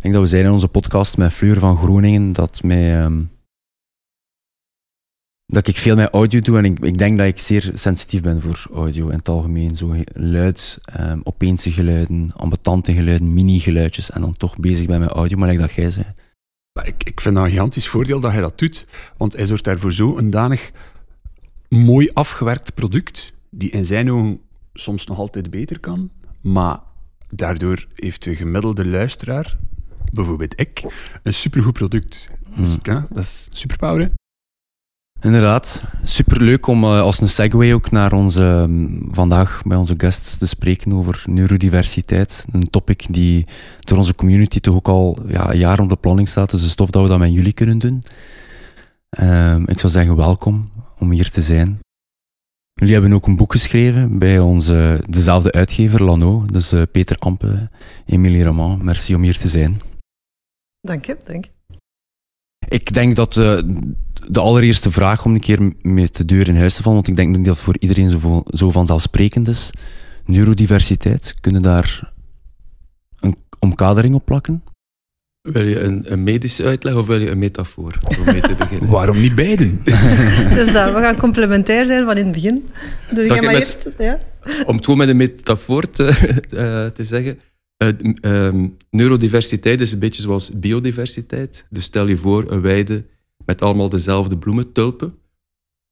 Ik denk dat we zijn in onze podcast met Fleur van Groningen dat ehm, dat ik veel met audio doe en ik, ik denk dat ik zeer sensitief ben voor audio in het algemeen. Zo luid, um, opeense geluiden, ambetante geluiden, mini-geluidjes en dan toch bezig ben met audio, maar like dat jij zei. Ik, ik vind dat een gigantisch voordeel dat hij dat doet. Want hij zorgt daarvoor zo een danig mooi afgewerkt product, die in zijn ogen soms nog altijd beter kan. Maar daardoor heeft de gemiddelde luisteraar, bijvoorbeeld ik, een supergoed product. Dus, ja, dat is superpower, hè? Inderdaad, superleuk om eh, als een segue ook naar onze, um, vandaag bij onze guests te spreken over neurodiversiteit. Een topic die door onze community toch ook al ja, een jaar op de planning staat, dus het is tof dat we dat met jullie kunnen doen. Um, ik zou zeggen welkom om hier te zijn. Jullie hebben ook een boek geschreven bij onze, dezelfde uitgever, Lano, dus uh, Peter Ampe, Emilie Roman. Merci om hier te zijn. Dank je, dank je. Ik denk dat uh, de allereerste vraag om een keer met de deur in huis te vallen, want ik denk dat dat voor iedereen zo, zo vanzelfsprekend is. Neurodiversiteit, kunnen daar een omkadering op plakken? Wil je een, een, medische uitleg of wil je een metafoor om mee te beginnen? Waarom niet beiden? dus uh, we gaan complementair zijn van in het begin. Doe jij maar met, eerst. Ja? Om het gewoon met een metafoor te, uh, te zeggen. Uh, um, neurodiversiteit is een beetje zoals biodiversiteit. Dus stel je voor een weide met allemaal dezelfde bloementulpen.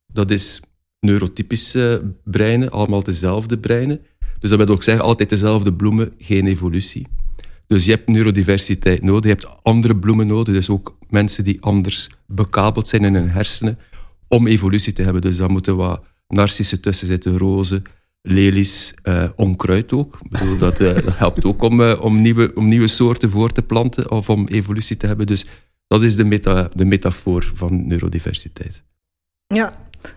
Dat is neurotypische breinen, allemaal dezelfde breinen. Dus dat wil ook zeggen, altijd dezelfde bloemen, geen evolutie. Dus je hebt neurodiversiteit nodig, je hebt andere bloemen nodig, dus ook mensen die anders bekabeld zijn in hun hersenen, om evolutie te hebben. Dus daar moeten wat narcissen tussen zitten, rozen, lelies, uh, onkruid ook. Ik bedoel, dat, dat, helpt ook om, uh, om, nieuwe, om nieuwe soorten voor te planten of om evolutie te hebben. Dus dat is de, meta, de metafoor van neurodiversiteit. Ja,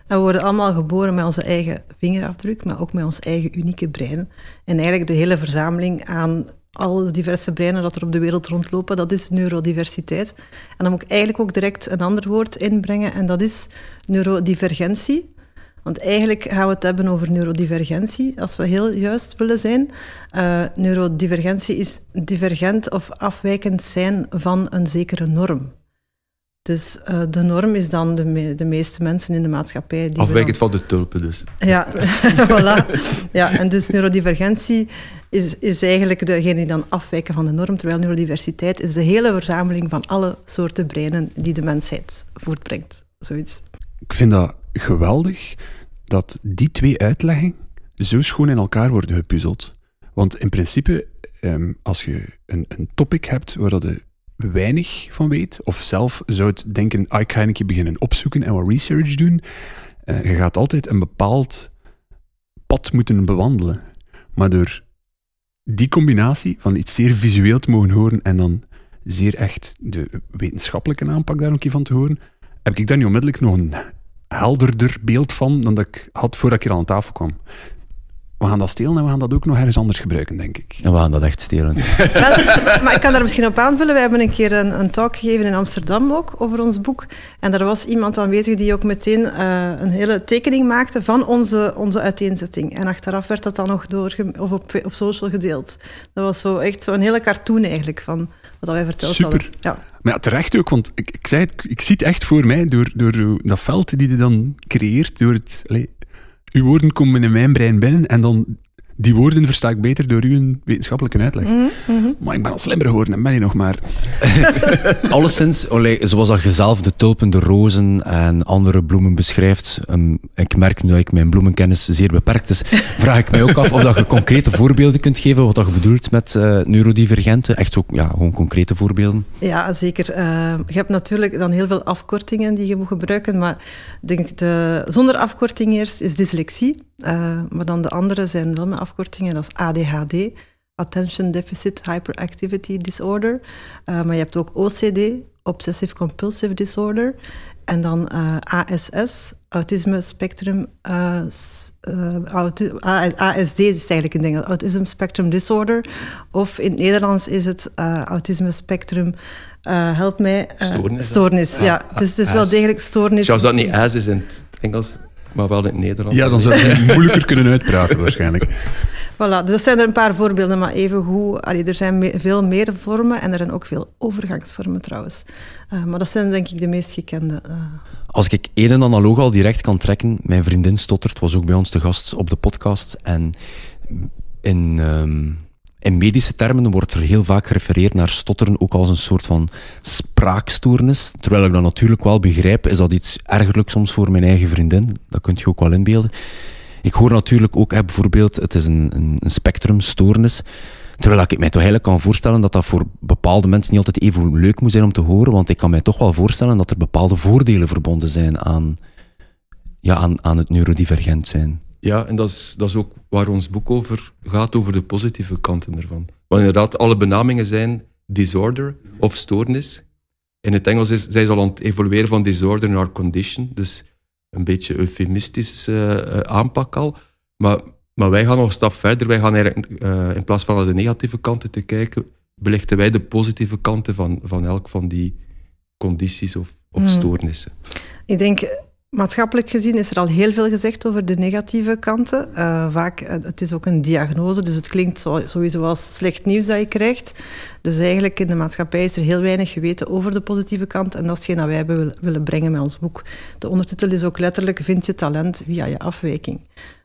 we worden allemaal geboren met onze eigen vingerafdruk, maar ook met ons eigen unieke brein. En eigenlijk de hele verzameling aan alle diverse breinen dat er op de wereld rondlopen, dat is neurodiversiteit. En dan moet ik eigenlijk ook direct een ander woord inbrengen, en dat is neurodivergentie. Want eigenlijk gaan we het hebben over neurodivergentie, als we heel juist willen zijn. Uh, neurodivergentie is divergent of afwijkend zijn van een zekere norm. Dus uh, de norm is dan de, me de, meeste mensen in de maatschappij... Die Afwijkend van de tulpen dus. Ja, voilà. Ja, en dus neurodivergentie is, is eigenlijk degene die dan afwijken van de norm, terwijl neurodiversiteit is de hele verzameling van alle soorten breinen die de mensheid voortbrengt. Zoiets. Ik vind dat geweldig dat die twee uitleggingen zo schoon in elkaar worden gepuzzeld. Want in principe, um, als je een, een topic hebt waar je weinig van weet, of zelf zou het denken, ah, ik ga een keer beginnen opzoeken en wat research doen, uh, je gaat altijd een bepaald pad moeten bewandelen. Maar door die combinatie van iets zeer visueel te mogen horen en dan zeer echt de wetenschappelijke aanpak daar een keer van te horen, heb ik daar nu onmiddellijk nog een helderder beeld van dan dat ik had voordat ik hier aan tafel kwam. We gaan dat stelen en we gaan dat ook nog ergens anders gebruiken, denk ik. En we gaan dat echt stelen. Wel, maar ik kan daar misschien op aanvullen. We hebben een keer een, een, talk gegeven in Amsterdam ook over ons boek. En daar was iemand aanwezig die ook meteen uh, een hele tekening maakte van onze, onze uiteenzetting. En achteraf werd dat dan nog door, of op, op social gedeeld. Dat was zo echt zo een hele cartoon eigenlijk van wat wij verteld Super. hadden. Ja. Maar ja, terecht ook, want ik, ik zei het, ik zie het echt voor mij door, door dat veld die je dan creëert, door het... Allez, uw woorden komen in mijn brein binnen en dan die woorden versta ik beter door uw wetenschappelijke uitleg. Mm -hmm. Maar ik ben al slimmer geworden en ben je nog maar. Alleszins, zoals dat je zelf de tulpen, de rozen en andere bloemen beschrijft, um, ik merk nu dat ik mijn bloemenkennis zeer beperkt is, vraag ik mij ook af of dat je concrete voorbeelden kunt geven, wat dat je bedoelt met uh, neurodivergenten. Echt ook, ja, gewoon concrete voorbeelden. Ja, zeker. Uh, je hebt natuurlijk dan heel veel afkortingen die je moet gebruiken, maar denk de, zonder afkorting eerst is dyslexie. Uh, maar dan de andere zijn wel met afkortingen, dat is ADHD, Attention Deficit Hyperactivity Disorder. Uh, maar je hebt ook OCD, Obsessive Compulsive Disorder. En dan uh, ASS, Autisme Spectrum... Auti ASD is eigenlijk een ding, Autism Spectrum Disorder. Of in het Nederlands is het Autisme Spectrum... help mij. stoornis. Stoornis, ja. ja. Dus het is wel degelijk stoornis. Zoals dat niet AS is in het Engels maar wel in het Nederlands. Ja, dan zou je het moeilijker kunnen uitpraten waarschijnlijk. Voilà, dus dat zijn er een paar voorbeelden, maar even goed. Allee, er zijn me- veel meer vormen en er zijn ook veel overgangsvormen trouwens. Eh, maar dat zijn denk ik de meest gekende. eh. Als ik één analoog al direct kan trekken, mijn vriendin stottert, was ook bij ons te gast op de podcast. En in, ehm, in medische termen wordt er heel vaak gerefereerd naar stotteren ook als een soort van spraakstoornis. Terwijl ik dat natuurlijk wel begrijp, is dat iets ergerlijk soms voor mijn eigen vriendin. Dat kunt je ook wel inbeelden. Ik hoor natuurlijk ook, bijvoorbeeld, het is een, een, een spectrumstoornis. Terwijl ik mij toch eigenlijk kan voorstellen dat dat voor bepaalde mensen niet altijd even leuk moet zijn om te horen, want ik kan mij toch wel voorstellen dat er bepaalde voordelen verbonden zijn aan, ja, aan, aan het neurodivergent zijn. Ja, en dat is, dat is ook waar ons boek over gaat, over de positieve kanten ervan. Want inderdaad, alle benamingen zijn disorder of stoornis. In het Engels is, zijn ze al aan het evolueren van disorder naar condition, dus een beetje eufemistisch eh, eh, aanpak al. Maar, maar wij gaan nog een stap verder. Wij gaan eh, in plaats van naar de negatieve kanten te kijken, belichten wij de positieve kanten van, van elk van die condities of, of Hmm. stoornissen. Ik denk, maatschappelijk gezien is er al heel veel gezegd over de negatieve kanten. Eh, vaak, eh, het is ook een diagnose, dus het klinkt sowieso als slecht nieuws dat je krijgt. Dus eigenlijk in de maatschappij is er heel weinig geweten over de positieve kant. En dat is hetgeen dat wij hebben wil- willen brengen met ons boek. De ondertitel is ook letterlijk Vind je talent via je afwijking.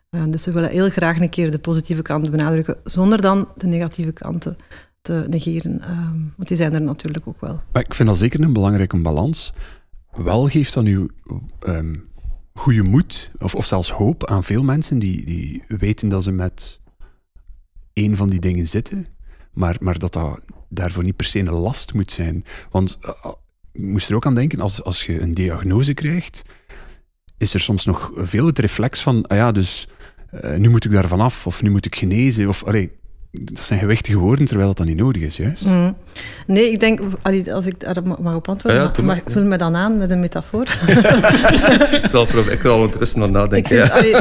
Eh, dus we willen heel graag een keer de positieve kanten benadrukken, zonder dan de negatieve kanten te negeren. Ehm, want die zijn er natuurlijk ook wel. Ik vind dat zeker een belangrijke balans. Wel geeft dan uw ehm goede moed, of, of zelfs hoop aan veel mensen die, die weten dat ze met één van die dingen zitten, maar, maar dat dat daarvoor niet per se een last moet zijn. Want eh, ik moest er ook aan denken, als, als je een diagnose krijgt, is er soms nog veel het reflex van, ah ja, dus eh, nu moet ik daarvan af, of nu moet ik genezen, of allee, dat zijn gewichtige woorden, terwijl dat dan niet nodig is, juist. Mhm. Nee, ik denk, als ik daar mag op antwoorden, Ja, ja, doe maar, maar. vul me dan aan met een metafoor. Ik zal, probe- ik zal ondertussen ik nadenken. vind, ja. allee,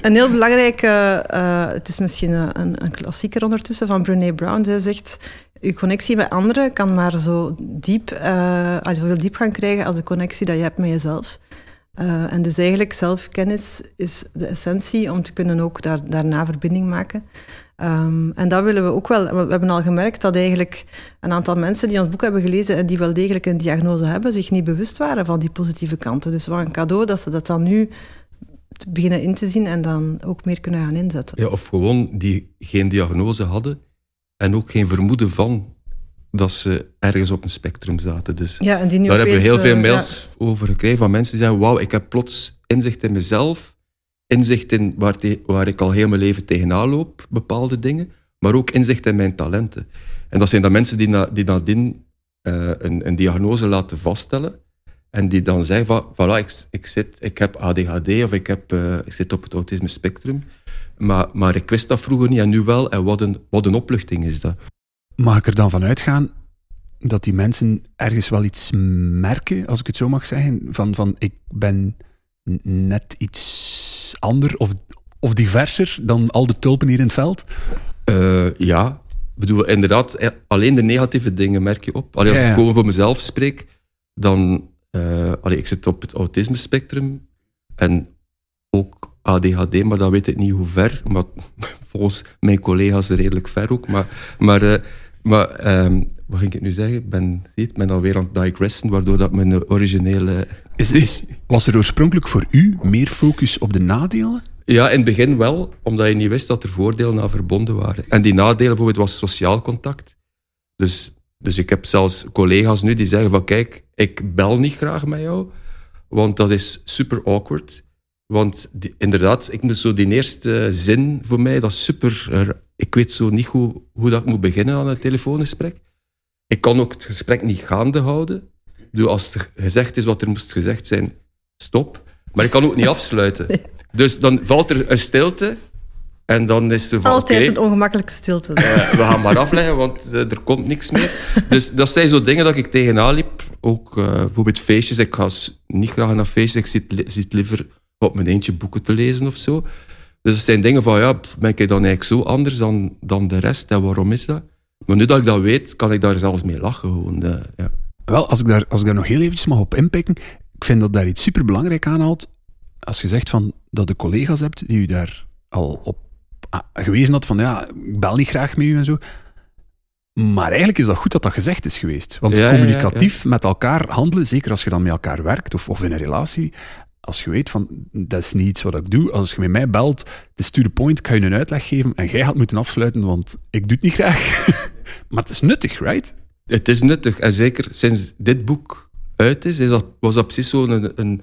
een heel belangrijke, eh, het is misschien een, een, klassieker ondertussen van Brené Brown, zij zegt, je connectie met anderen kan maar zo diep, eh allee, zoveel diep gaan krijgen als de connectie dat je hebt met jezelf. Eh, en dus eigenlijk zelfkennis is de essentie om te kunnen ook daar, daarna verbinding maken. Ehm, en dat willen we ook wel. We hebben al gemerkt dat eigenlijk een aantal mensen die ons boek hebben gelezen en die wel degelijk een diagnose hebben, zich niet bewust waren van die positieve kanten. Dus wat een cadeau dat ze dat dan nu beginnen in te zien en dan ook meer kunnen gaan inzetten. Ja, of gewoon die geen diagnose hadden en ook geen vermoeden van dat ze ergens op een spectrum zaten. Dus Ja, en die nu daar hebben we heel veel eh, mails over gekregen van mensen die zeggen, wauw, ik heb plots inzicht in mezelf, inzicht in waar, waar ik al heel mijn leven tegenaan loop, bepaalde dingen, maar ook inzicht in mijn talenten. En dat zijn dan mensen die, na, die nadien eh, een, een diagnose laten vaststellen en die dan zeggen van, voilà, ik, ik, zit, ik heb ADHD of ik, heb, eh, ik zit op het autisme spectrum, maar, maar ik wist dat vroeger niet en nu wel. En wat een, wat een opluchting is dat. Mag ik er dan van uitgaan dat die mensen ergens wel iets merken, als ik het zo mag zeggen, van, van ik ben net iets ander of, of diverser dan al de tulpen hier in het veld? Eh, ja, ik bedoel, inderdaad, eh, alleen de negatieve dingen merk je op. Allee, als Ja, ik gewoon voor mezelf spreek, dan... allee, ik zit op het autisme spectrum en ook ADHD, maar dat weet ik niet hoe ver. Maar volgens mijn collega's redelijk ver ook. Maar, maar, maar ehm, wat ging ik nu zeggen? Ik ben, zie ben alweer aan het digressen, waardoor dat mijn originele... Is, is, was er oorspronkelijk voor u meer focus op de nadelen? Ja, in het begin wel, omdat je niet wist dat er voordelen aan verbonden waren. En die nadelen bijvoorbeeld was sociaal contact. Dus, dus ik heb zelfs collega's nu die zeggen van kijk, ik bel niet graag met jou, want dat is super awkward. Want inderdaad, ik moet zo die eerste zin voor mij, dat is super... Ik weet zo niet hoe, hoe dat ik moet beginnen aan een telefoongesprek. Ik kan ook het gesprek niet gaande houden. Bedoel, als er gezegd is wat er moest gezegd zijn, stop. Maar ik kan ook niet afsluiten. Dus dan valt er een stilte en dan is er van Altijd een ongemakkelijke stilte. eh, we gaan maar afleggen, want eh, er komt niks meer. Dus dat zijn zo dingen dat ik tegenaan liep. Ook eh, bijvoorbeeld feestjes. Ik ga niet graag naar feestjes. Ik zit, li- zit liever op mijn eentje boeken te lezen of zo. Dus dat zijn dingen van, ja, ben ik dan eigenlijk zo anders dan, dan de rest? En waarom is dat? Maar nu dat ik dat weet, kan ik daar zelfs mee lachen. Gewoon, ja. Wel, als ik, daar, als ik daar nog heel eventjes mag op inpikken, ik vind dat daar iets superbelangrijk aanhaalt. Als je zegt van, dat je collega's hebt die u daar al op ah, gewezen had van ja, ik bel niet graag met u en zo. Maar eigenlijk is dat goed dat dat gezegd is geweest. Want Ja, ja, ja, communicatief met elkaar handelen, zeker als je dan met elkaar werkt of, of in een relatie, als je weet van, dat is niet iets wat ik doe. Als je met mij belt, het is to the point, ik ga je een uitleg geven en jij gaat moeten afsluiten, want ik doe het niet graag. maar het is nuttig, right? Het is nuttig. En zeker sinds dit boek uit is, is dat, was dat precies zo'n een, een,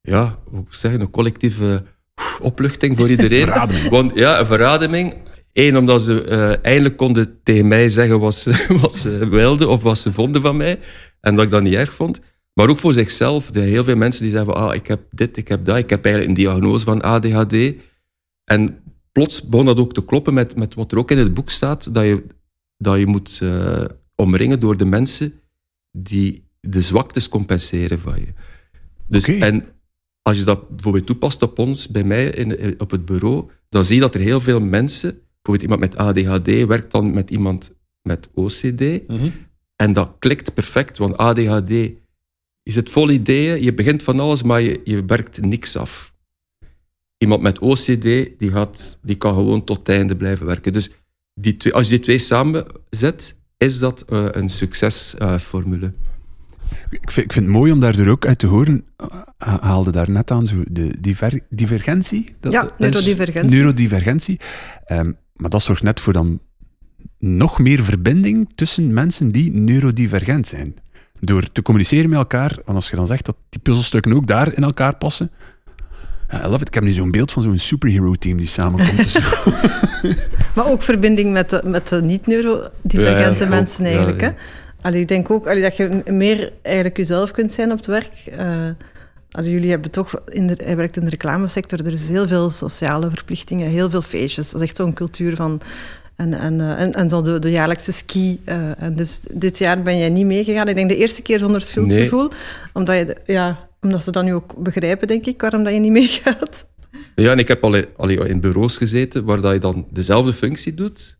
ja, hoe zeggen, een collectieve oef, opluchting voor iedereen. Verademing. Want ja, een verademing. Eén, omdat ze eh, eindelijk konden tegen mij zeggen wat ze, wat ze wilden of wat ze vonden van mij. En dat ik dat niet erg vond. Maar ook voor zichzelf. Er zijn heel veel mensen die zeggen, ah, ik heb dit, ik heb dat. Ik heb eigenlijk een diagnose van ADHD. En plots begon dat ook te kloppen met, met wat er ook in het boek staat. Dat je, dat je moet eh, omringen door de mensen die de zwaktes compenseren van je. Dus. En als je dat bijvoorbeeld toepast op ons, bij mij in, op het bureau, dan zie je dat er heel veel mensen, bijvoorbeeld iemand met ADHD werkt dan met iemand met OCD. En dat klikt perfect, want ADHD is het vol ideeën, je begint van alles, maar je, je werkt niks af. Iemand met OCD, die, gaat, die kan gewoon tot het einde blijven werken. Dus die twee, als je die twee samenzet, is dat eh, een succesformule. Ik vind, ik vind het mooi om daardoor ook uit te horen, uh, haalde daar net aan, zo de diver, divergentie. Dat, Ja, neurodivergentie. Neurodivergentie. Ehm, maar dat zorgt net voor dan nog meer verbinding tussen mensen die neurodivergent zijn. Door te communiceren met elkaar, want als je dan zegt dat die puzzelstukken ook daar in elkaar passen. I love it. Ik heb nu zo'n beeld van zo'n superhero-team die samenkomt. Dus- Maar ook verbinding met de, met de niet-neurodivergente Ja, mensen eigenlijk. Hè? Allee, ik denk ook allee, dat je meer eigenlijk jezelf kunt zijn op het werk. Eh, allee, jullie hebben toch, in de, hij werkt in de reclamesector, er is heel veel sociale verplichtingen, heel veel feestjes. Dat is echt zo'n cultuur van... En, en, eh, en, en zo de, de jaarlijkse ski. eh, en dus dit jaar ben jij niet meegegaan. Ik denk de eerste keer zonder schuldgevoel. Omdat, je, ja, omdat ze dan nu ook begrijpen, denk ik, waarom dat je niet meegaat. Ja, en ik heb al, al in bureaus gezeten waar dat je dan dezelfde functie doet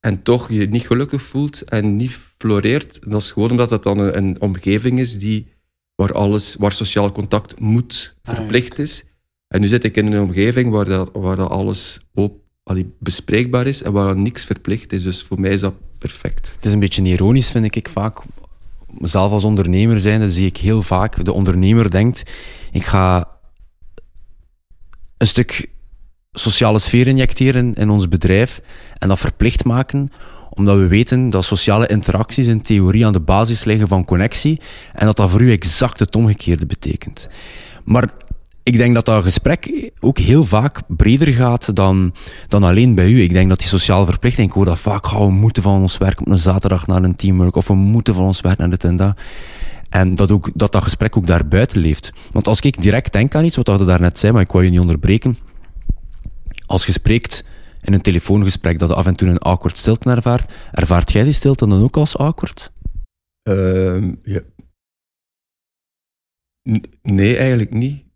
en toch je niet gelukkig voelt en niet floreert. Dat is gewoon omdat het dan een, een omgeving is die, waar, alles, waar sociaal contact moet, Ah, verplicht is. En nu zit ik in een omgeving waar dat, waar dat alles op, allee, bespreekbaar is en waar niks verplicht is. Dus voor mij is dat perfect. Het is een beetje ironisch, vind ik vaak. Zelf als ondernemer zijn, zie ik heel vaak. De ondernemer denkt, ik ga een stuk sociale sfeer injecteren in ons bedrijf en dat verplicht maken, omdat we weten dat sociale interacties in theorie aan de basis liggen van connectie en dat dat voor u exact het omgekeerde betekent. Maar ik denk dat dat gesprek ook heel vaak breder gaat dan, dan alleen bij u. Ik denk dat die sociale verplichting, ik dat vaak, oh, we moeten van ons werk op een zaterdag naar een teamwork, of we moeten van ons werk naar dit en dat. En dat, ook, dat dat gesprek ook daarbuiten leeft. Want als ik direct denk aan iets, wat je daarnet zei, maar ik wou je niet onderbreken. Als je spreekt in een telefoongesprek dat af en toe een awkward stilte ervaart, ervaart jij die stilte dan ook als awkward? Ehm, ja. Nee, eigenlijk niet.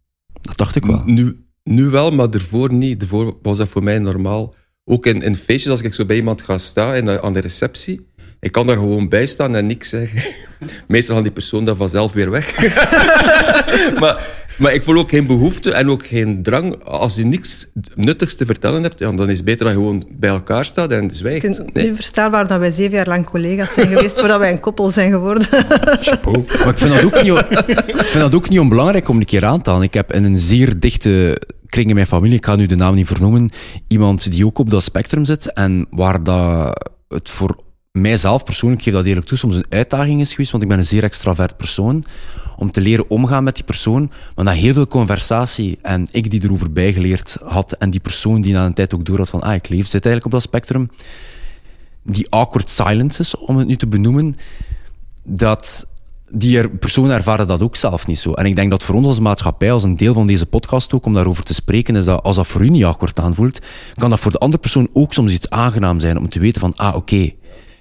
Dat dacht ik wel. Nu, nu wel, maar daarvoor niet. Daarvoor was dat voor mij normaal. Ook in, in feestjes, als ik zo bij iemand ga staan in de- aan de receptie, ik kan daar gewoon bij staan en niks zeggen. Meestal gaan die persoon dan vanzelf weer weg. maar, maar ik voel ook geen behoefte en ook geen drang. Als je niks nuttigs te vertellen hebt, ja, dan is het beter dat je gewoon bij elkaar staat en Ik zwijgt. vind Nee. nu verstaanbaar dat wij zeven jaar lang collega's zijn geweest voordat wij een koppel zijn geworden. Chapeau. Maar ik vind, dat ook niet, ik vind dat ook niet onbelangrijk om een keer aan te halen. Ik heb in een zeer dichte kring in mijn familie, ik ga nu de naam niet vernoemen, iemand die ook op dat spectrum zit en waar dat het voor mijzelf persoonlijk, ik geef dat eerlijk toe, soms een uitdaging is geweest, want ik ben een zeer extravert persoon, om te leren omgaan met die persoon, maar na heel veel conversatie en ik die erover bijgeleerd had en die persoon die na een tijd ook door had van, ah, ik leef, zit eigenlijk op dat spectrum, die awkward silences, om het nu te benoemen, dat die er, personen ervaren dat ook zelf niet zo. En ik denk dat voor ons als maatschappij, als een deel van deze podcast ook, om daarover te spreken, is dat als dat voor u niet akkoord aanvoelt, kan dat voor de andere persoon ook soms iets aangenaam zijn om te weten van, ah, oké,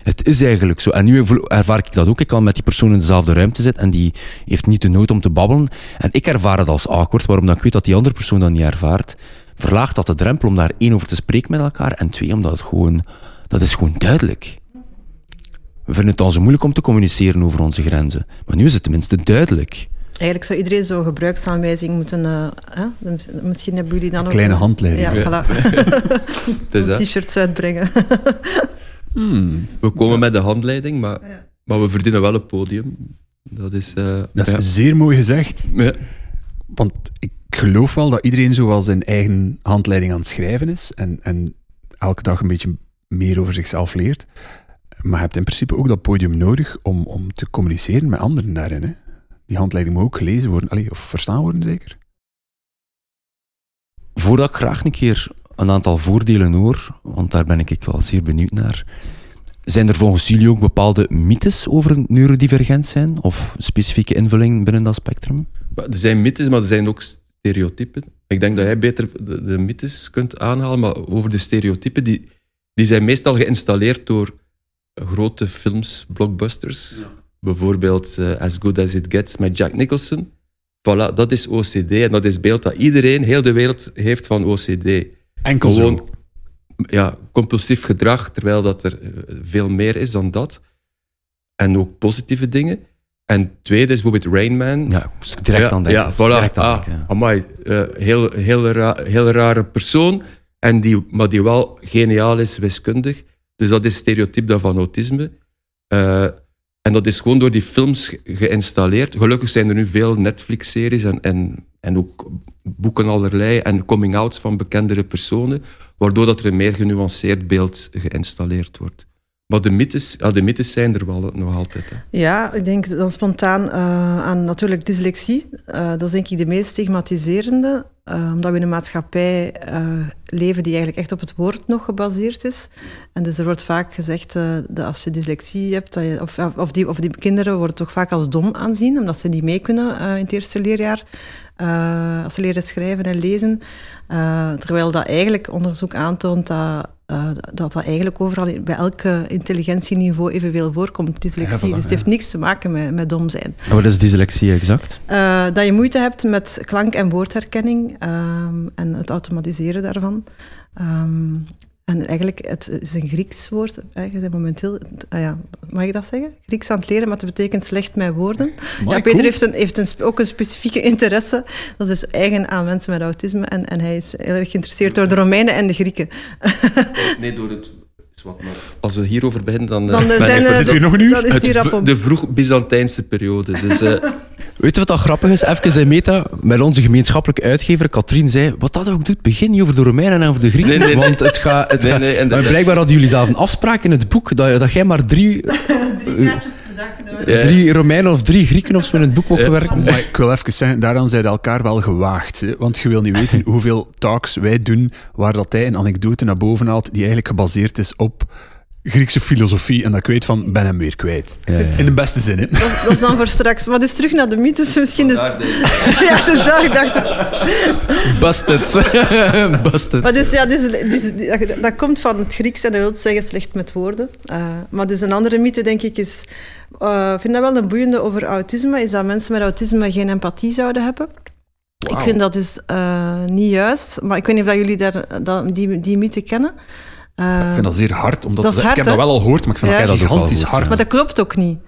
het is eigenlijk zo. En nu ervaar ik dat ook. Ik kan met die persoon in dezelfde ruimte zitten en die heeft niet de nood om te babbelen. En ik ervaar het als awkward, waarom dat ik weet dat die andere persoon dat niet ervaart. Verlaagt dat de drempel om daar één over te spreken met elkaar en twee, omdat het gewoon, dat is gewoon duidelijk. We vinden het al zo moeilijk om te communiceren over onze grenzen. Maar nu is het tenminste duidelijk. Eigenlijk zou iedereen zo'n gebruiksaanwijzing moeten... Uh, hè? Misschien hebben jullie dan een kleine handleiding. Ja, voilà. T-shirts uitbrengen. hmm. We komen met de handleiding, maar, maar we verdienen wel een podium. Dat is, uh, dat is zeer mooi gezegd. Ja. Want ik geloof wel dat iedereen zo wel zijn eigen handleiding aan het schrijven is en, en elke dag een beetje meer over zichzelf leert. Maar je hebt in principe ook dat podium nodig om, om te communiceren met anderen daarin. Hè? Die handleiding moet ook gelezen worden, allee, of verstaan worden zeker. Voordat ik graag een keer een aantal voordelen hoor, want daar ben ik wel zeer benieuwd naar. Zijn er volgens jullie ook bepaalde mythes over neurodivergent zijn? Of specifieke invulling binnen dat spectrum? Er zijn mythes, maar er zijn ook stereotypen. Ik denk dat jij beter de, de mythes kunt aanhalen, maar over de stereotypen, die, die zijn meestal geïnstalleerd door grote films, blockbusters. Bijvoorbeeld uh, As Good As It Gets met Jack Nicholson. Voilà, dat is OCD en dat is beeld dat iedereen, heel de wereld, heeft van OCD. Enkel Gewoon, zo. Ja, compulsief gedrag, terwijl dat er eh, veel meer is dan dat. En ook positieve dingen. En tweede is bijvoorbeeld Rain Man. Ja, direct ja, aan denken. Ja, voilà. Direct aan ah, amai, uh, heel, heel, ra heel rare persoon, en die, maar die wel geniaal is wiskundig. Dus dat is stereotype dan van autisme. Uh, en dat is gewoon door die films geïnstalleerd. Gelukkig zijn er nu veel Netflix-series en, en, en ook boeken allerlei en coming-outs van bekendere personen, waardoor dat er een meer genuanceerd beeld geïnstalleerd wordt. Maar de mythes, de mythes zijn er wel nog altijd. Hè. Ja, ik denk dan spontaan uh, aan natuurlijk dyslexie. Uh, dat is denk ik de meest stigmatiserende. Uh, omdat we in een maatschappij leven die eigenlijk echt op het woord nog gebaseerd is. En dus er wordt vaak gezegd dat als je dyslexie hebt, dat je, of, of, of die kinderen worden toch vaak als dom aanzien, omdat ze niet mee kunnen in het eerste leerjaar. als ze leren schrijven en lezen. terwijl dat eigenlijk onderzoek aantoont dat uh, dat dat eigenlijk overal bij elk intelligentieniveau evenveel voorkomt, dyslexie. dus het heeft niks te maken met, met dom zijn. En wat is dyslexie exact? Uh, dat je moeite hebt met klank- en woordherkenning um, en het automatiseren daarvan. Um, en eigenlijk, het is een Grieks woord. Je bent momenteel, ah ja, mag ik dat zeggen? Grieks aan het leren, maar het betekent slecht met woorden. ja, Peter heeft, een, heeft een, ook een specifieke interesse. Dat is dus eigen aan mensen met autisme. En, en hij is heel erg geïnteresseerd door de Romeinen en de Grieken. nee, door het als we hierover beginnen, dan, dan uh, zijn zit nog nu? Het, de vroeg-Byzantijnse periode. Dus, uh, Weet je wat dat grappig is? Even in meta, met onze gemeenschappelijke uitgever, Katrien, zei, wat dat ook doet, begin niet over de Romeinen en over de Grieken, nee, nee, want het gaat... Het nee, gaat maar blijkbaar hadden jullie zelf een afspraak in het boek, dat, dat jij maar drie... drie Drie Romeinen of drie Grieken of zo in het boek mogen werken. Maar ik wil even zeggen, daaraan zijn elkaar wel gewaagd. Hè? Want je wil niet weten hoeveel talks wij doen waar dat hij een anekdote naar boven haalt die eigenlijk gebaseerd is op Griekse filosofie en dat ik weet van, ben hem weer kwijt. In de beste zin, hè. Dat, dat, is dan voor straks. Maar dus terug naar de mythes misschien. Dus... ja, dus daar ik dacht het. Busted. Busted. Maar dus ja, dus, dus, dat komt van het Grieks en dat wil zeggen slecht met woorden. Uh, maar dus een andere mythe, denk ik, is... Uh, ik vind dat wel een boeiende over autisme, is dat mensen met autisme geen empathie zouden hebben. Wow. Ik vind dat dus uh, niet juist. Maar ik weet niet of jullie daar, dat, die, die mythe kennen. Uh, ik vind dat zeer hard, omdat dat hard, ik heb dat wel al gehoord, maar ik vind ja. dat gigantisch hard. Maar dat klopt ook niet.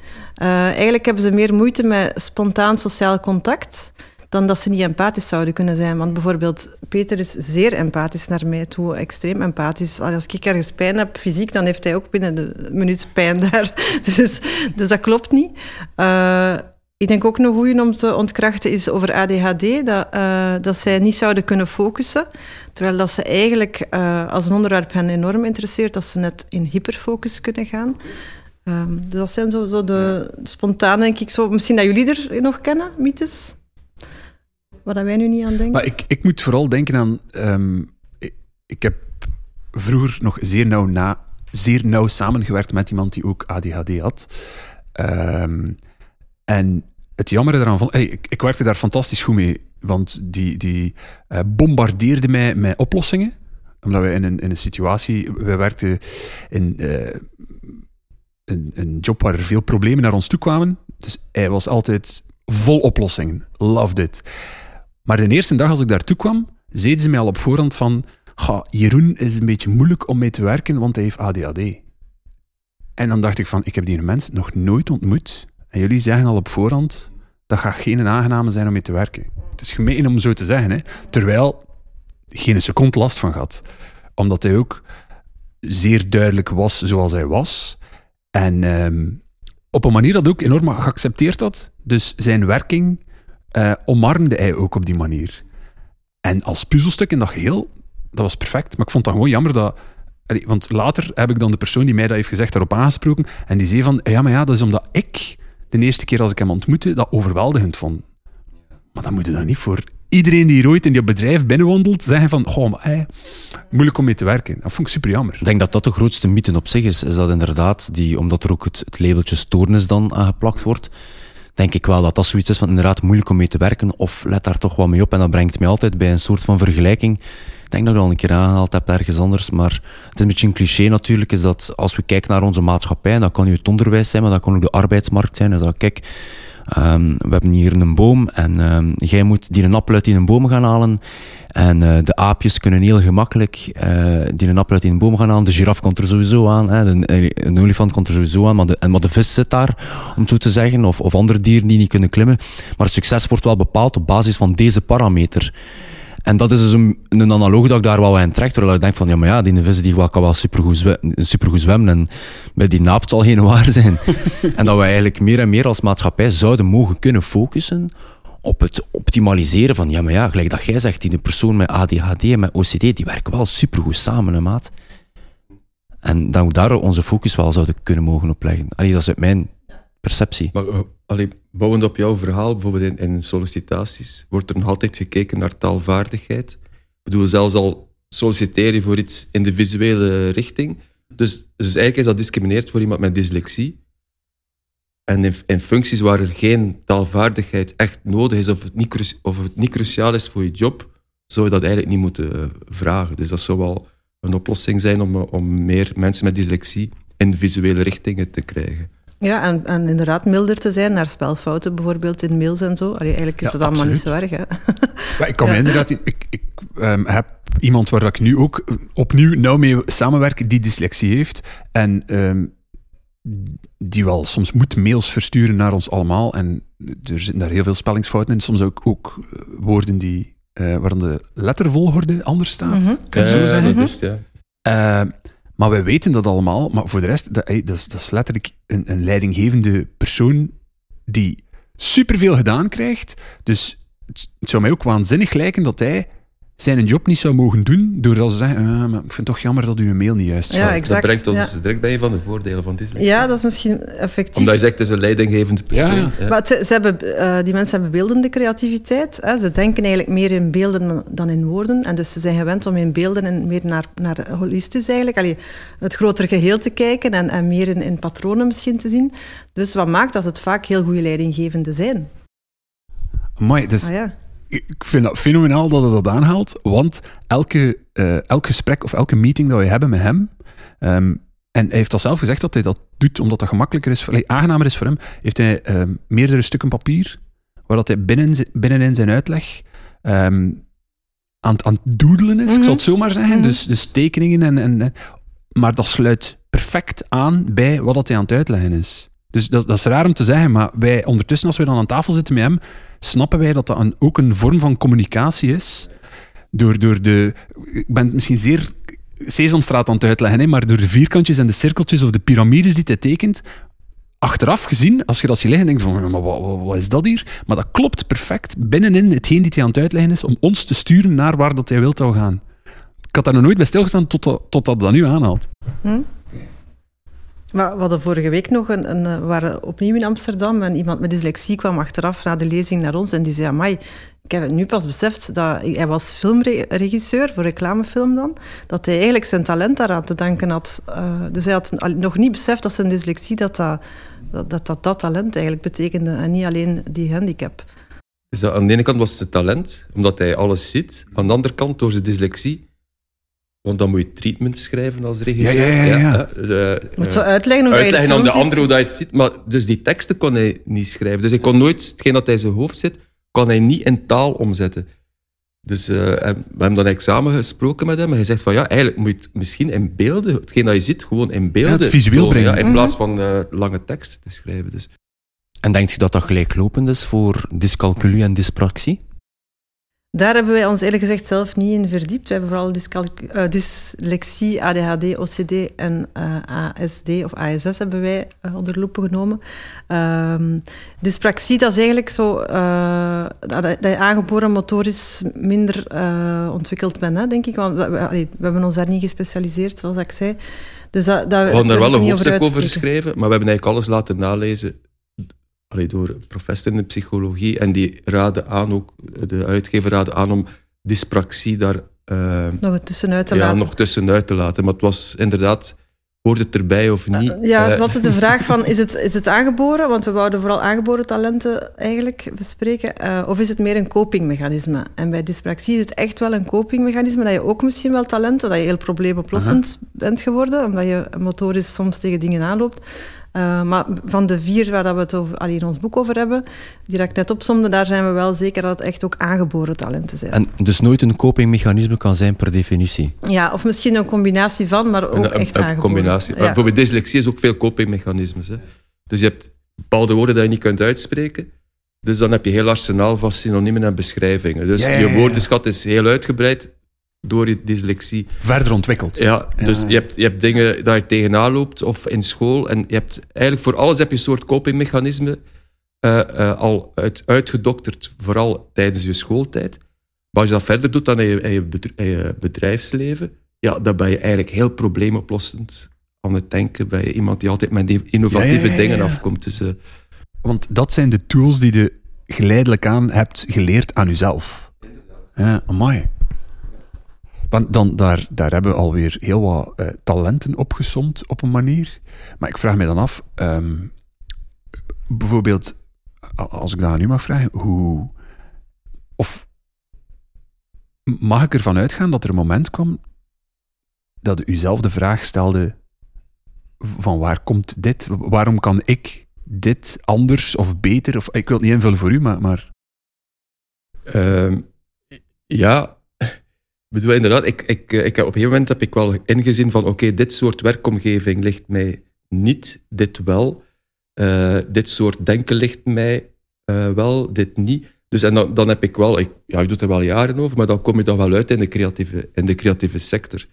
Uh, eigenlijk hebben ze meer moeite met spontaan sociaal contact dan dat ze niet empathisch zouden kunnen zijn. Want bijvoorbeeld, Peter is zeer empathisch naar mij toe, extreem empathisch. Als ik ergens pijn heb, fysiek, dan heeft hij ook binnen de minuut pijn daar. Dus, dus dat klopt niet. Uh, ik denk ook een goede om te ontkrachten is over ADHD, dat, uh, dat zij niet zouden kunnen focussen. Terwijl dat ze eigenlijk, uh, als een onderwerp hen enorm interesseert, dat ze net in hyperfocus kunnen gaan. Um, dus dat zijn zo, zo de spontaan, denk ik, zo, misschien dat jullie er nog kennen, mythes. Waar wij nu niet aan denken. Maar ik, ik moet vooral denken aan... Um, ik, ik, heb vroeger nog zeer nauw, na, zeer nauw samengewerkt met iemand die ook ADHD had. Um, en het jammer eraan vond... Hey, ik, ik, werkte daar fantastisch goed mee, want die, die uh, bombardeerde mij met oplossingen. Omdat we in een, in een situatie... We werkten in uh, een, een job waar er veel problemen naar ons toe kwamen. Dus hij was altijd vol oplossingen. Loved it. Maar de eerste dag als ik daartoe kwam, zeiden ze mij al op voorhand van... Ga, Jeroen is een beetje moeilijk om mee te werken, want hij heeft ADHD. En dan dacht ik van, ik heb die mens nog nooit ontmoet. En jullie zeggen al op voorhand dat gaat geen aangename zijn om mee te werken. Het is gemeen om zo te zeggen, hè. terwijl geen seconde last van gehad. Omdat hij ook zeer duidelijk was zoals hij was. En ehm, op een manier dat ook enorm geaccepteerd had. Dus zijn werking uh, omarmde hij ook op die manier. En als puzzelstuk in dat geheel, dat was perfect. Maar ik vond het gewoon jammer dat... Want later heb ik dan de persoon die mij dat heeft gezegd daarop aangesproken. En die zei van, ja, maar ja, dat is omdat ik de eerste keer als ik hem ontmoette, dat overweldigend vond. Maar dan moet je dat niet voor iedereen die ooit in dat bedrijf binnenwandelt, zeggen van, goh, maar, moeilijk om mee te werken. Dat vond ik super jammer. Ik denk dat dat de grootste mythe op zich is. Is dat inderdaad, die, omdat er ook het, het labeltje stoornis dan aangeplakt wordt, denk ik wel dat dat zoiets is van inderdaad moeilijk om mee te werken. Of let daar toch wat mee op. En dat brengt mij altijd bij een soort van vergelijking. Denk dat ik al een keer aangehaald heb ergens anders. Maar het is een beetje een cliché natuurlijk. Is dat als we kijken naar onze maatschappij, dat kan nu het onderwijs zijn, maar dat kan ook de arbeidsmarkt zijn. Dus dat kijk, Um, we hebben hier een boom en um, jij moet die een appel uit die een boom gaan halen. En uh, de aapjes kunnen heel gemakkelijk uh, die een appel uit die een boom gaan halen. De giraf komt er sowieso aan, hè. De, eh, een olifant komt er sowieso aan, maar de, maar de vis zit daar, om zo te zeggen, of, of andere dieren die niet kunnen klimmen. Maar succes wordt wel bepaald op basis van deze parameter. En dat is dus een, een analoog dat ik daar wel aan trekt, terwijl ik denk van, ja, maar ja, die vis die kan wel supergoed, zwemmen, supergoed zwemmen en bij die naap zal geen waar zijn. en dat we eigenlijk meer en meer als maatschappij zouden mogen kunnen focussen op het optimaliseren van, ja, maar ja, gelijk dat jij zegt, die persoon met ADHD en met OCD, die werken wel supergoed samen, hè, maat. En dat we daar onze focus wel zouden kunnen mogen opleggen. Allee, dat is uit mijn perceptie. Maar allee, bouwend op jouw verhaal, bijvoorbeeld in, in, sollicitaties, wordt er nog altijd gekeken naar taalvaardigheid. Ik bedoel, zelfs al solliciteer je voor iets in de visuele richting. Dus, dus eigenlijk is dat discrimineerd voor iemand met dyslexie. En in, in, functies waar er geen taalvaardigheid echt nodig is, of het, niet, of het niet cruciaal is voor je job, zou je dat eigenlijk niet moeten eh, vragen. Dus dat zou wel een oplossing zijn om, om meer mensen met dyslexie in visuele richtingen te krijgen. Ja, en, en, inderdaad milder te zijn naar spelfouten bijvoorbeeld in mails en zo. Allee, eigenlijk is ja, dat allemaal niet zo erg. Hè? Maar ik kan inderdaad... Ik, ik um, heb iemand waar ik nu ook opnieuw nauw mee samenwerk, die dyslexie heeft. En um, die wel soms moet mails versturen naar ons allemaal. En er zitten daar heel veel spellingsfouten in. Soms ook, ook woorden die, uh, waar de lettervolgorde anders staat. Mm -hmm. Kun je uh, zo zeggen? Dat is, ja. Uh, maar wij weten dat allemaal. Maar voor de rest, dat, is, dat letterlijk een, een leidinggevende persoon die superveel gedaan krijgt. Dus het zou mij ook waanzinnig lijken dat hij zijn job niet zou mogen doen doordat ze zeggen, ah, maar ik vind het toch jammer dat u een mail niet juist ja, exact, Dat brengt ons ja. direct bij een van de voordelen van Disney. Ja, dat is misschien effectief. Omdat je zegt, het is een leidinggevende persoon. Ja, ja. Maar ze, ze hebben, uh, die mensen hebben beeldende creativiteit. Hè. Ze denken eigenlijk meer in beelden dan in woorden. En dus ze zijn gewend om in beelden en meer naar, naar holistisch eigenlijk. Allee, het grotere geheel te kijken en, en meer in, in patronen misschien te zien. Dus wat maakt dat het vaak heel goede leidinggevenden zijn. Mooi, dus... Ah, ja ik vind het fenomenaal dat hij dat aanhaalt, want elke, uh, elk gesprek of elke meeting dat we hebben met hem, um, en hij heeft al zelf gezegd dat hij dat doet omdat dat gemakkelijker is, voor, aangenamer is voor hem, heeft hij um, meerdere stukken papier, waar dat hij binnen, binnenin zijn uitleg um, aan, aan het doedelen is, mm -hmm. ik zal het zo maar zeggen. Mm -hmm. dus, dus tekeningen en, en, en, Maar dat sluit perfect aan bij wat dat hij aan het uitleggen is. Dus dat, dat is raar om te zeggen, maar wij ondertussen, als we dan aan tafel zitten met hem, snappen wij dat dat een, ook een vorm van communicatie is. Door, door de... Ik ben misschien zeer Sesamstraat aan het uitleggen, hè, maar door de vierkantjes en de cirkeltjes of de piramides die hij tekent, achteraf gezien, als je dat ziet liggen, denk je van, maar wat, wat, is dat hier? Maar dat klopt perfect binnenin hetgeen die hij aan het uitleggen is, om ons te sturen naar waar dat hij wil zou gaan. Ik had daar nog nooit bij stilgestaan tot, tot dat dat nu aanhaalt. Hm? Maar we hadden vorige week nog een, een, we waren opnieuw in Amsterdam en iemand met dyslexie kwam achteraf na de lezing naar ons en die zei, amai, ik heb het nu pas beseft dat hij was filmregisseur voor reclamefilm dan, dat hij eigenlijk zijn talent daaraan te danken had. Uh, dus hij had nog niet beseft dat zijn dyslexie dat dat, dat, dat, dat, dat talent eigenlijk betekende en niet alleen die handicap. Dus aan de ene kant was het talent, omdat hij alles ziet. Aan de andere kant, door zijn dyslexie, want dan moet je treatment schrijven als regisseur. Ja, ja, ja. ja. Uh, moet zo uitleggen hoe uitleggen je aan de andere hoe dat je het ziet. Maar dus die teksten kon hij niet schrijven. Dus hij kon nooit, hetgeen dat hij in zijn hoofd zit, kon hij niet in taal omzetten. Dus uh, we hebben dan samen gesproken met hem. En hij zegt van ja, eigenlijk moet je het misschien in beelden, hetgeen dat je ziet, gewoon in beelden. Ja, visueel brengen. Ja, in plaats van uh, lange teksten te schrijven. Dus. En denkt je dat dat gelijklopend is voor dyscalculie en dyspraxie? Daar hebben wij ons eerlijk gezegd zelf niet in verdiept. We hebben vooral uh, dyslexie, ADHD, OCD en uh, eh, ASD of ASS hebben wij uh, onder loepen genomen. Um, dyspraxie, dat is eigenlijk zo dat, dat, je aangeboren motorisch minder ontwikkeld bent, hè, denk ik. Want we, we, we, hebben ons daar niet gespecialiseerd, zoals ik zei. Dus dat, dat, we hadden daar wel een hoofdstuk over geschreven, maar we hebben eigenlijk alles laten nalezen allee, door professor in de psychologie. En die raden aan, ook de uitgever raden aan om dyspraxie daar... Uh, nog tussenuit te ja, laten. nog tussenuit te laten. Maar het was inderdaad... Hoort het erbij of niet? Uh, ja, het is altijd de vraag van, is het, is het aangeboren? Want we wouden vooral aangeboren talenten eigenlijk bespreken. Uh, of is het meer een copingmechanisme? En bij dyspraxie is het echt wel een copingmechanisme, dat je ook misschien wel talenten, dat je heel probleemoplossend bent geworden, omdat je motorisch soms tegen dingen aanloopt. Uh, maar van de vier waar dat we het over, allee, in ons boek over hebben, die dat ik net opzomde, daar zijn we wel zeker dat het echt ook aangeboren talenten zijn. En dus nooit een copingmechanisme kan zijn per definitie? Ja, of misschien een combinatie van, maar ook een, echt een, aangeboren. combinatie. Ja. Bijvoorbeeld dyslexie is ook veel copingmechanismes. Hè. Dus je hebt bepaalde woorden die je niet kunt uitspreken. Dus dan heb je heel arsenaal van synoniemen en beschrijvingen. Dus Ja, ja, ja, je woordenschat is heel uitgebreid door je dyslexie. Verder ontwikkeld. Ja, Ja. dus je hebt, je hebt dingen dat je tegenaan loopt of in school. En je hebt eigenlijk voor alles heb je een soort copingmechanisme eh, eh, al uit, uitgedokterd, vooral tijdens je schooltijd. Maar als je dat verder doet dan in je, in je, bedr- in je bedrijfsleven, ja, dan ben je eigenlijk heel probleemoplossend aan het denken. Ben je iemand die altijd met die innovatieve Ja, ja, ja, dingen ja. afkomt. Dus, eh, Want dat zijn de tools die je geleidelijk aan hebt geleerd aan jezelf. Ja, mooi. Want dan, daar, daar hebben we alweer heel wat eh, talenten opgesomd op een manier. Maar ik vraag me dan af, ehm, bijvoorbeeld, als ik dat aan u mag vragen, hoe. Of mag ik ervan uitgaan dat er een moment kwam dat u zelf de vraag stelde: van waar komt dit? Waarom kan ik dit anders of beter? Of, ik wil het niet invullen voor u, maar. maar Ehm, ja, bedoel, inderdaad, ik, ik, eh, ik op een gegeven moment heb ik wel ingezien van oké, dit soort werkomgeving ligt mij niet, dit wel. Eh, dit soort denken ligt mij eh, wel, dit niet. Dus en dan, dan heb ik wel, ik, ja, ik doe er wel jaren over, maar dan kom je dan wel uit in de creatieve, in de creatieve sector.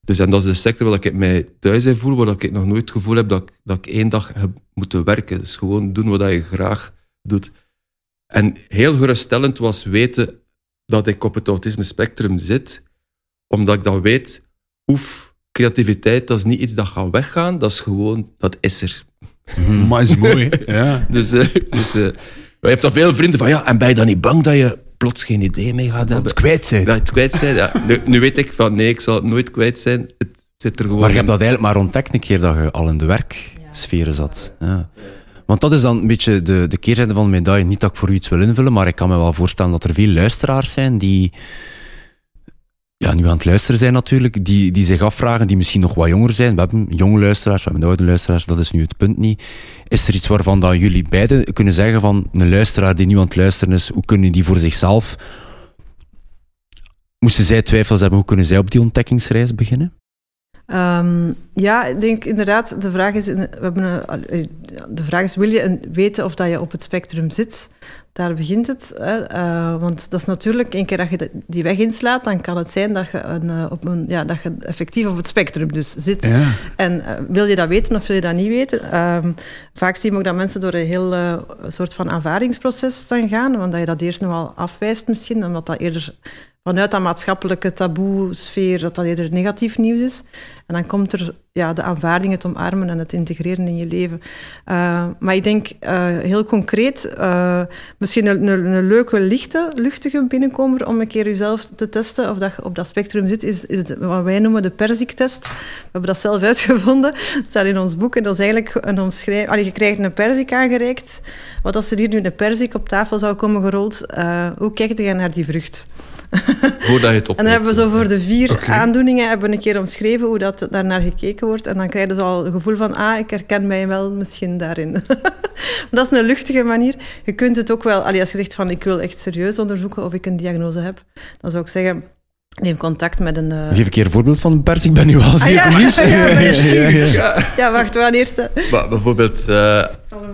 Dus en dat is de sector waar ik mij thuis in voel, waar ik nog nooit het gevoel heb dat ik, dat ik één dag heb moeten werken. Dus gewoon doen wat je graag doet. En heel geruststellend was weten dat ik op het autisme spectrum zit, omdat ik dan weet, oef, creativiteit, dat is niet iets dat gaat weggaan, dat is gewoon, dat is er. maar is mooi. ja. Dus, eh, dus eh, maar je hebt dan veel vrienden van, ja, en ben je dan niet bang dat je plots geen idee mee gaat Dat hebben? het kwijt zijn. Dat het kwijt zijn? Ja, nu, nu weet ik van, nee, ik zal het nooit kwijt zijn. Het zit er gewoon Maar je hebt dat eigenlijk maar ontdekt een keer dat je al in de werksferen zat. Ja. Want dat is dan een beetje de, de keerzijde van de medaille. Niet dat ik voor u iets wil invullen, maar ik kan me wel voorstellen dat er veel luisteraars zijn die ja, nu aan het luisteren zijn natuurlijk, die, die zich afvragen, die misschien nog wat jonger zijn. We hebben jonge luisteraars, we hebben oude luisteraars, dat is nu het punt niet. Is er iets waarvan dat jullie beiden kunnen zeggen van een luisteraar die nu aan het luisteren is, hoe kunnen die voor zichzelf... Moesten zij twijfels hebben, hoe kunnen zij op die ontdekkingsreis beginnen? Ehm, ja, ik denk inderdaad, de vraag is, we hebben een, eh, de vraag is, wil je een- weten of dat je op het spectrum zit? Daar begint het. Hè? Eh, want dat is natuurlijk, een keer dat je die weg inslaat, dan kan het zijn dat je, een, eh, op een, ja, dat je effectief op het spectrum dus zit. Ja. En wil je dat weten of wil je dat niet weten? Ehm, vaak zien we ook dat mensen door een heel soort van aanvaardingsproces dan gaan, want dat je dat eerst nogal afwijst misschien, omdat dat eerder vanuit dat maatschappelijke taboe-sfeer, dat dat eerder negatief nieuws is. En dan komt er ja, de aanvaarding, het omarmen en het integreren in je leven. Eh, maar ik denk eh, heel concreet, eh, misschien een, een, leuke, lichte, luchtige binnenkomer om een keer jezelf te testen of dat je op dat spectrum zit, is, is wat wij noemen de perziktest. We hebben dat zelf uitgevonden. Het staat in ons boek en dat is eigenlijk een omschrijving. Allee, je krijgt een perzik aangereikt. Wat als er hier nu een perzik op tafel zou komen gerold, hoe kijk je naar die vrucht? Voordat je het op. En dan hebben we zo voor de vier aandoeningen hebben we een keer omschreven hoe dat daarnaar gekeken wordt. En dan krijg je dus al een gevoel van, ah, ik herken mij wel misschien daarin. dat is een luchtige manier. Je kunt het ook wel, allee, als je zegt van, ik wil echt serieus onderzoeken of ik een diagnose heb, dan zou ik zeggen, neem contact met een... eh, Geef een keer een voorbeeld van een pers, ik ben nu wel zeer ja. benieuwd. Ja, ja, ja. Ja, wacht, wel eerst. Maar bijvoorbeeld, eh,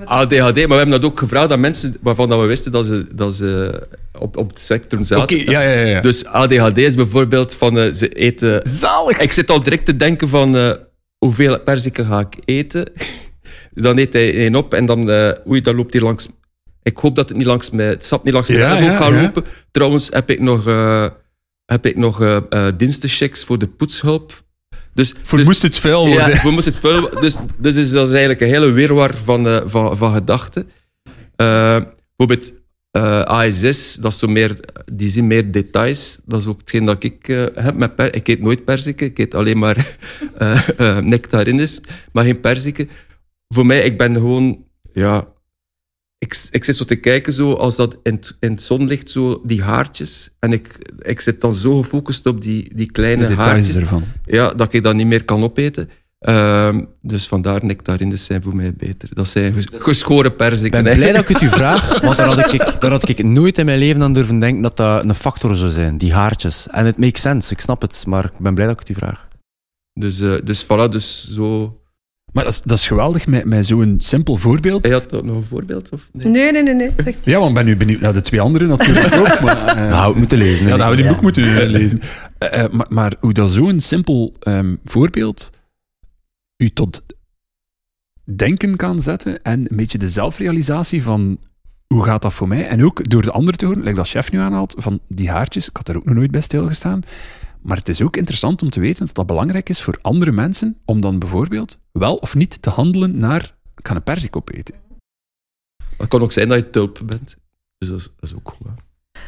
ADHD, maar we hebben dat ook gevraagd aan mensen waarvan dat we wisten dat ze, dat ze op, op het spectrum zaten. Oké, ja, ja, ja. Dus ADHD is bijvoorbeeld van eh, ze eten. Zalig! Ik zit al direct te denken van eh, hoeveel perziken ga ik eten. dan eet hij één op en dan, eh oei, dan loopt hij langs. Ik hoop dat het niet langs mij, het sap niet langs mijn Ja, elleboog gaat lopen. Trouwens heb ik nog, heb ik nog dienstenchecks voor de poetshulp. Dus, Voor dus- moest het vuil worden. ja, we moesten het vullen. Dus, dus is, dat is eigenlijk een hele wirwar van, van, van gedachten. Bijvoorbeeld ASS, dat is zo meer, die zien meer details. Dat is ook hetgeen dat ik eh, heb met per. Ik eet nooit perziken, ik eet alleen maar eh eh, nectarines, maar geen perziken. Voor mij, ik ben gewoon, ja... Ik, ik zit zo te kijken, zo, als dat in, het- in het zonlicht, zo, die haartjes. En ik, ik zit dan zo gefocust op die, die De kleine details haartjes ervan. ja, dat ik dat niet meer kan opeten. Ehm, dus vandaar nectarines zijn voor mij beter. Dat zijn ges- geschoren Ik perziken. ben hè. blij dat ik het u vraag, want daar had, ik, daar had ik nooit in mijn leven aan durven denken dat dat een factor zou zijn, die haartjes. En het makes sense, ik snap het, maar ik ben blij dat ik het u vraag. Dus, eh, dus voilà, dus zo... Maar dat is, dat is geweldig met, met zo'n simpel voorbeeld. Hij had ook nog een voorbeeld? Of? Nee. Nee, nee, nee. nee. Zeg, Ja, want ik ben nu benieuwd naar de twee anderen natuurlijk ook. Maar, eh, Nou, we moeten lezen. ja, hadden we die boek moeten lezen. Eh, eh, maar, maar hoe dat zo'n simpel ehm, voorbeeld u tot denken kan zetten en een beetje de zelfrealisatie van hoe gaat dat voor mij? En ook door de anderen te horen, like dat chef nu aanhaalt, van die haartjes, ik had er ook nog nooit bij stilgestaan. Maar het is ook interessant om te weten dat dat belangrijk is voor andere mensen, om dan bijvoorbeeld wel of niet te handelen naar, ik ga een perzik opeten. Het kan ook zijn dat je tulp bent. Dus dat is, dat is ook goed. hè.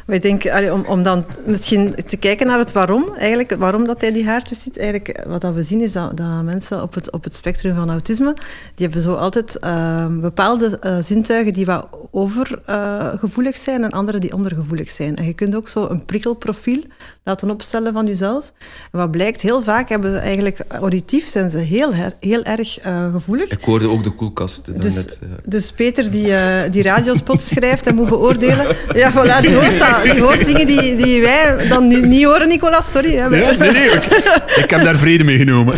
Maar ik denk, allee, om, om dan misschien te kijken naar het waarom, eigenlijk, waarom dat hij die haartjes ziet. Eigenlijk, wat dat we zien is dat, dat mensen op het, op het spectrum van autisme, die hebben zo altijd eh, bepaalde eh, zintuigen die wat overgevoelig zijn en andere die ondergevoelig zijn. En je kunt ook zo een prikkelprofiel laten opstellen van jezelf. En wat blijkt, heel vaak hebben ze eigenlijk auditief zijn ze heel, her- heel erg eh, gevoelig. Ik hoorde ook de koelkast eh, Dus, net. eh. dus Peter, die, eh, die radiospots schrijft en moet beoordelen, ja, voilà, die hoort dat. Die hoort dingen die, die wij dan nu niet horen, Nicolas, sorry. Hè, Nee, nee, nee, ik, ik heb daar vrede mee genomen.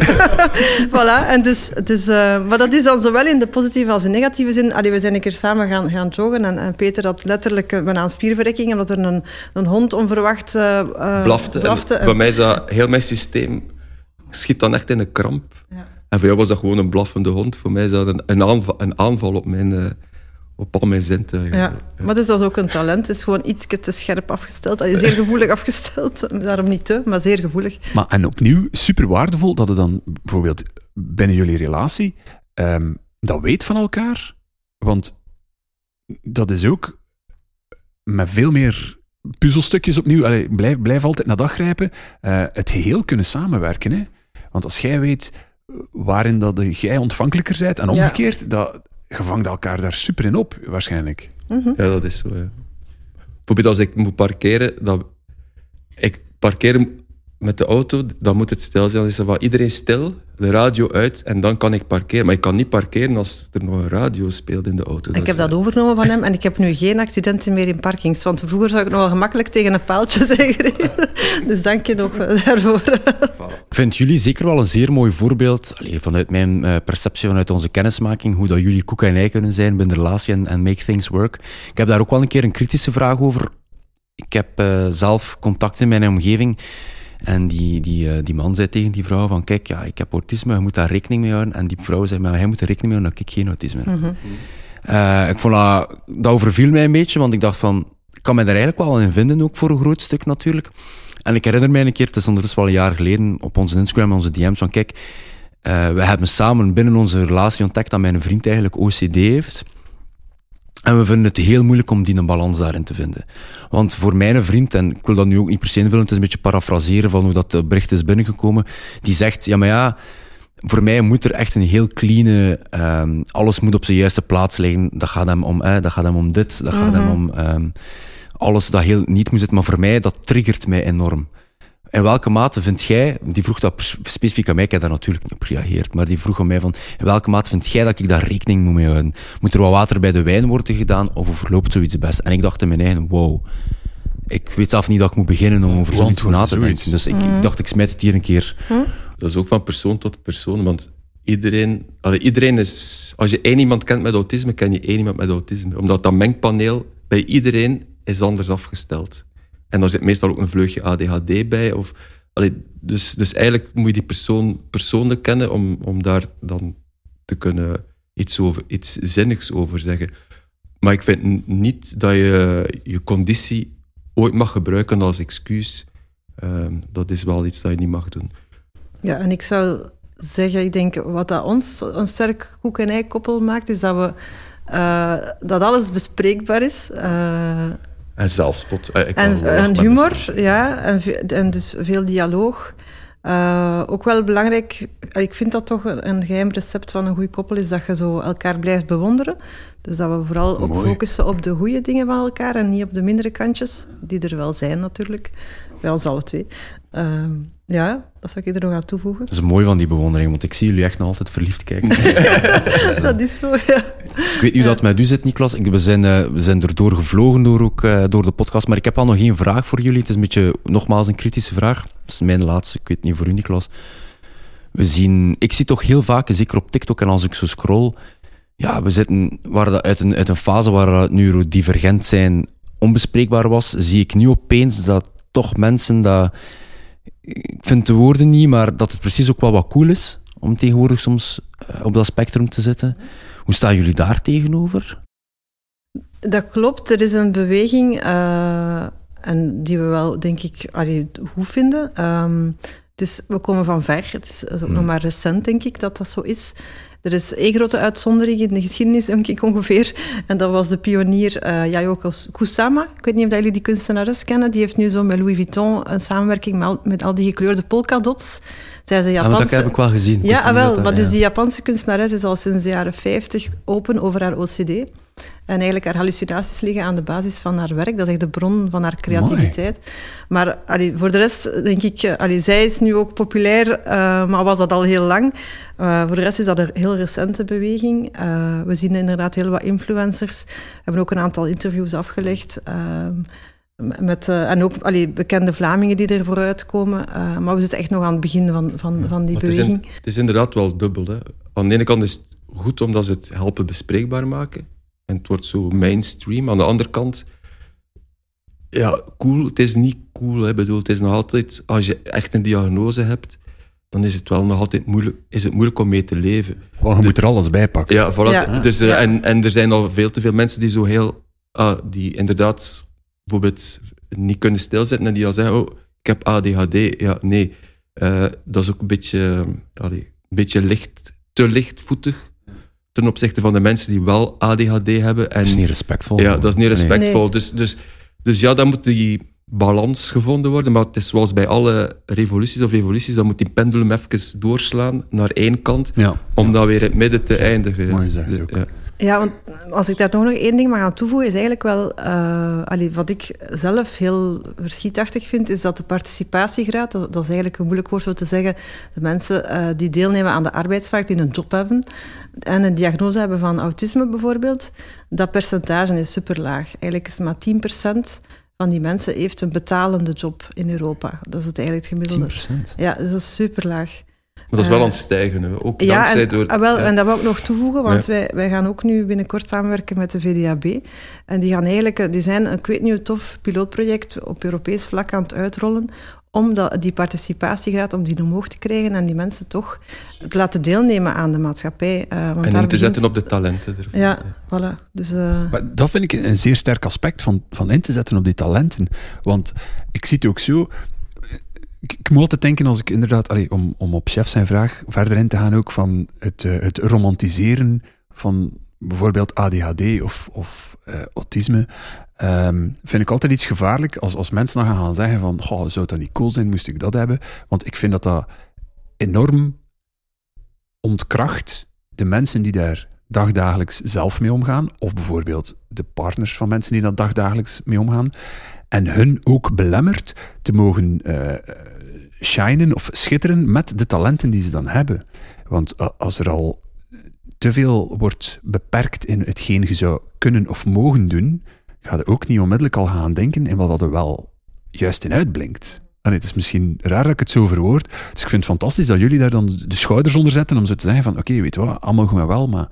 Voilà, en dus, dus, eh, maar dat is dan zowel in de positieve als in de negatieve zin. Allee, we zijn een keer samen gaan, gaan joggen en, en Peter had letterlijk eh, bijna een spierverrekking, omdat er een, een hond onverwacht eh, eh, blafte. blafte. En En- voor mij is dat heel mijn systeem schiet dan echt in een kramp. Ja. En voor jou was dat gewoon een blaffende hond. Voor mij is dat een, een, aanval, een aanval op, mijn, eh, op al mijn zintuigen. Ja, maar dus dat is ook een talent. Het is gewoon iets te scherp afgesteld. Allee, zeer gevoelig afgesteld. Daarom niet te, maar zeer gevoelig. Maar, en opnieuw, super waardevol dat het dan bijvoorbeeld binnen jullie relatie ehm, dat weet van elkaar. Want dat is ook met veel meer puzzelstukjes opnieuw. Allee, blijf, blijf altijd naar dag grijpen. eh, het geheel kunnen samenwerken. Hè? Want als jij weet waarin dat jij ontvankelijker bent en Ja. omgekeerd, dat, je vangt elkaar daar super in op, waarschijnlijk. Mhm. Ja, dat is zo. Ja. Bijvoorbeeld als ik moet parkeren, dat ik parkeer met de auto, dan moet het stil zijn. Dan is er van iedereen stil, de radio uit en dan kan ik parkeren. Maar ik kan niet parkeren als er nog een radio speelt in de auto. Ik heb dat overgenomen van hem en ik heb nu geen accidenten meer in parkings. Want vroeger zou ik nog wel gemakkelijk tegen een paaltje zijn gereden. Dus dank je nog daarvoor. Ik vind jullie zeker wel een zeer mooi voorbeeld, allee, vanuit mijn eh, perceptie, vanuit onze kennismaking, hoe dat jullie koek en ei kunnen zijn binnen de relatie en, en make things work. Ik heb daar ook wel een keer een kritische vraag over. Ik heb eh, zelf contact in mijn omgeving en die, die, eh, die man zei tegen die vrouw van, kijk, ja, ik heb autisme, je moet daar rekening mee houden. En die vrouw zei, maar hij moet er rekening mee houden dat ik geen autisme heb. Eh, ik vond dat, dat overviel mij een beetje, want ik dacht van, ik kan mij daar eigenlijk wel in vinden, ook voor een groot stuk natuurlijk. En ik herinner mij een keer, het is ondertussen wel een jaar geleden, op onze Instagram, onze DM's, van kijk, eh, we hebben samen binnen onze relatie ontdekt dat mijn vriend eigenlijk OCD heeft. En we vinden het heel moeilijk om die een balans daarin te vinden. Want voor mijn vriend, en ik wil dat nu ook niet per se invullen, het is een beetje parafraseren van hoe dat eh, bericht is binnengekomen, die zegt, ja maar ja, voor mij moet er echt een heel clean, ehm, alles moet op zijn juiste plaats liggen. Dat gaat hem om, eh, dat gaat hem om dit, dat gaat hem om ehm, alles dat heel niet moet zitten. Maar voor mij, dat triggert mij enorm. In welke mate vind jij, die vroeg dat specifiek aan mij, ik heb daar natuurlijk niet op gereageerd, maar die vroeg aan mij van, in welke mate vind jij dat ik daar rekening moet mee houden? Moet er wat water bij de wijn worden gedaan, of verloopt zoiets best? En ik dacht in mijn eigen, wow, ik weet zelf niet dat ik moet beginnen om over zoiets na te denken. Dus ik, ik dacht, ik smijt het hier een keer Dat is ook van persoon tot persoon, want iedereen, allee, iedereen is... Als je één iemand kent met autisme, ken je één iemand met autisme. Omdat dat mengpaneel bij iedereen is anders afgesteld. En daar zit meestal ook een vleugje ADHD bij. Of, dus, dus eigenlijk moet je die persoon persoonlijk kennen om, om daar dan te kunnen iets, over, iets zinnigs over zeggen. Maar ik vind niet dat je je conditie ooit mag gebruiken als excuus. Ehm, dat is wel iets dat je niet mag doen. Ja, en ik zou zeggen, ik denk, wat dat ons een sterk koek- en ei-koppel maakt, is dat we uh, dat alles bespreekbaar is. Uh, en zelfspot. Uh, en, en humor, ja. En, en, dus veel dialoog. ook wel belangrijk, ik vind dat toch een, geheim recept van een goed koppel, is dat je zo elkaar blijft bewonderen. Dus dat we vooral ook focussen op de goede dingen van elkaar en niet op de mindere kantjes, die er wel zijn natuurlijk, bij ons alle twee. Ehm, ja, dat zou ik er nog aan toevoegen. Dat is mooi van die bewondering, want ik zie jullie echt nog altijd verliefd kijken. dat is zo, ja. Ik weet niet hoe dat met u zit, Niklas. We zijn, uh, we zijn erdoor gevlogen door, ook, uh, door de podcast, maar ik heb al nog één vraag voor jullie. Het is een beetje, nogmaals, een kritische vraag. Dat is mijn laatste, ik weet niet voor u, Niklas. We zien, ik zie toch heel vaak, zeker op TikTok en als ik zo scroll, ja, we zitten waar uit, een, uit een fase waar neurodivergent zijn onbespreekbaar was, zie ik nu opeens dat toch mensen dat ik vind de woorden niet, maar dat het precies ook wel wat cool is om tegenwoordig soms eh, op dat spectrum te zitten. Hoe staan jullie daar tegenover? Dat klopt, er is een beweging uh, en die we wel, denk ik, allee, goed vinden. Um, het is, we komen van ver, het is, ook nog hmm. maar recent, denk ik, dat dat zo is. Er is één grote uitzondering in de geschiedenis, denk ik ongeveer. En dat was de pionier uh, Yayoko Kusama. Ik weet niet of jullie die kunstenares kennen. Die heeft nu zo met Louis Vuitton een samenwerking met al, die gekleurde polkadots. Zij is Japanse... dat heb ik wel gezien. Ja, ah, wel, maar dus die Japanse kunstenares is al sinds de jaren 50 open over haar OCD. En eigenlijk haar hallucinaties liggen aan de basis van haar werk. Dat is echt de bron van haar creativiteit. Maar allee, voor de rest denk ik, eh, allee, zij is nu ook populair, uh, maar was dat al heel lang. Uh, voor de rest is dat een heel recente beweging. Uh, we zien inderdaad heel wat influencers. We hebben ook een aantal interviews afgelegd. met, en ook allee, bekende Vlamingen die er vooruit komen. maar we zitten echt nog aan het begin van, van, van die beweging. Het is, het is, inderdaad wel dubbel. Hè. Aan de ene kant is het goed omdat ze het helpen bespreekbaar maken. En het wordt zo mainstream. Aan de andere kant, ja, cool. Het is niet cool. Hè. Bedoel, het is nog altijd, als je echt een diagnose hebt, dan is het wel nog altijd moeilijk, is het moeilijk om mee te leven. Want je moet er alles bij pakken. Ja, voilà. Dus, uh, En, en er zijn al veel te veel mensen die zo heel, ah, die inderdaad bijvoorbeeld niet kunnen stilzitten en die al zeggen, oh, ik heb ADHD. Ja, nee. Uh, dat is ook een beetje, allee, een beetje licht, te lichtvoetig ten opzichte van de mensen die wel ADHD hebben. En, dat is niet respectvol. Ja, dat is niet respectvol. Dus, dus, dus ja, dan moet die balans gevonden worden. Maar het is zoals bij alle revoluties of evoluties, dan moet die pendulum even doorslaan naar één kant, om dan weer in het midden te eindigen. Mooi gezegd dus, ook. Ja. Ja, want als ik daar nog één ding mag aan toevoegen, is eigenlijk wel, uh, wat ik zelf heel verschietachtig vind, is dat de participatiegraad, dat, is eigenlijk een moeilijk woord om te zeggen, de mensen uh, die deelnemen aan de arbeidsmarkt, die een job hebben en een diagnose hebben van autisme bijvoorbeeld, dat percentage is super laag. Eigenlijk is het maar 10% van die mensen heeft een betalende job in Europa. Dat is het eigenlijk het gemiddelde. 10%? Ja, dat is super laag. Maar dat is wel aan het stijgen, hè. ook ja, dankzij en, door... Ah, wel, en dat wil ik nog toevoegen, want wij, wij gaan ook nu binnenkort samenwerken met de VDAB. En die gaan eigenlijk, die zijn een, ik weet niet, een tof pilootproject op Europees vlak aan het uitrollen om dat, die participatiegraad, om die omhoog te krijgen en die mensen toch te laten deelnemen aan de maatschappij. Uh, want en in te zetten op de talenten ervan. Ja, voilà. Dus, uh... maar dat vind ik een zeer sterk aspect van, van in te zetten op die talenten. Want ik zie het ook zo, ik, moet altijd denken als ik inderdaad, om, om op chef zijn vraag verder in te gaan, ook van het, uh, het romantiseren van bijvoorbeeld ADHD of, of uh, autisme. Um, vind ik altijd iets gevaarlijk als, als mensen dan gaan zeggen van, zou dat niet cool zijn, moest ik dat hebben? Want ik vind dat dat enorm ontkracht de mensen die daar dagdagelijks zelf mee omgaan, of bijvoorbeeld de partners van mensen die daar dagdagelijks mee omgaan en hun ook belemmert te mogen uh, shinen of schitteren met de talenten die ze dan hebben. Want als er al te veel wordt beperkt in hetgeen je zou kunnen of mogen doen, ga je ook niet onmiddellijk al gaan denken in wat dat er wel juist in uitblinkt. Allee, het is misschien raar dat ik het zo verwoord. Dus ik vind het fantastisch dat jullie daar dan de schouders onder zetten om zo te zeggen van oké, weet je wat, allemaal goed en wel, maar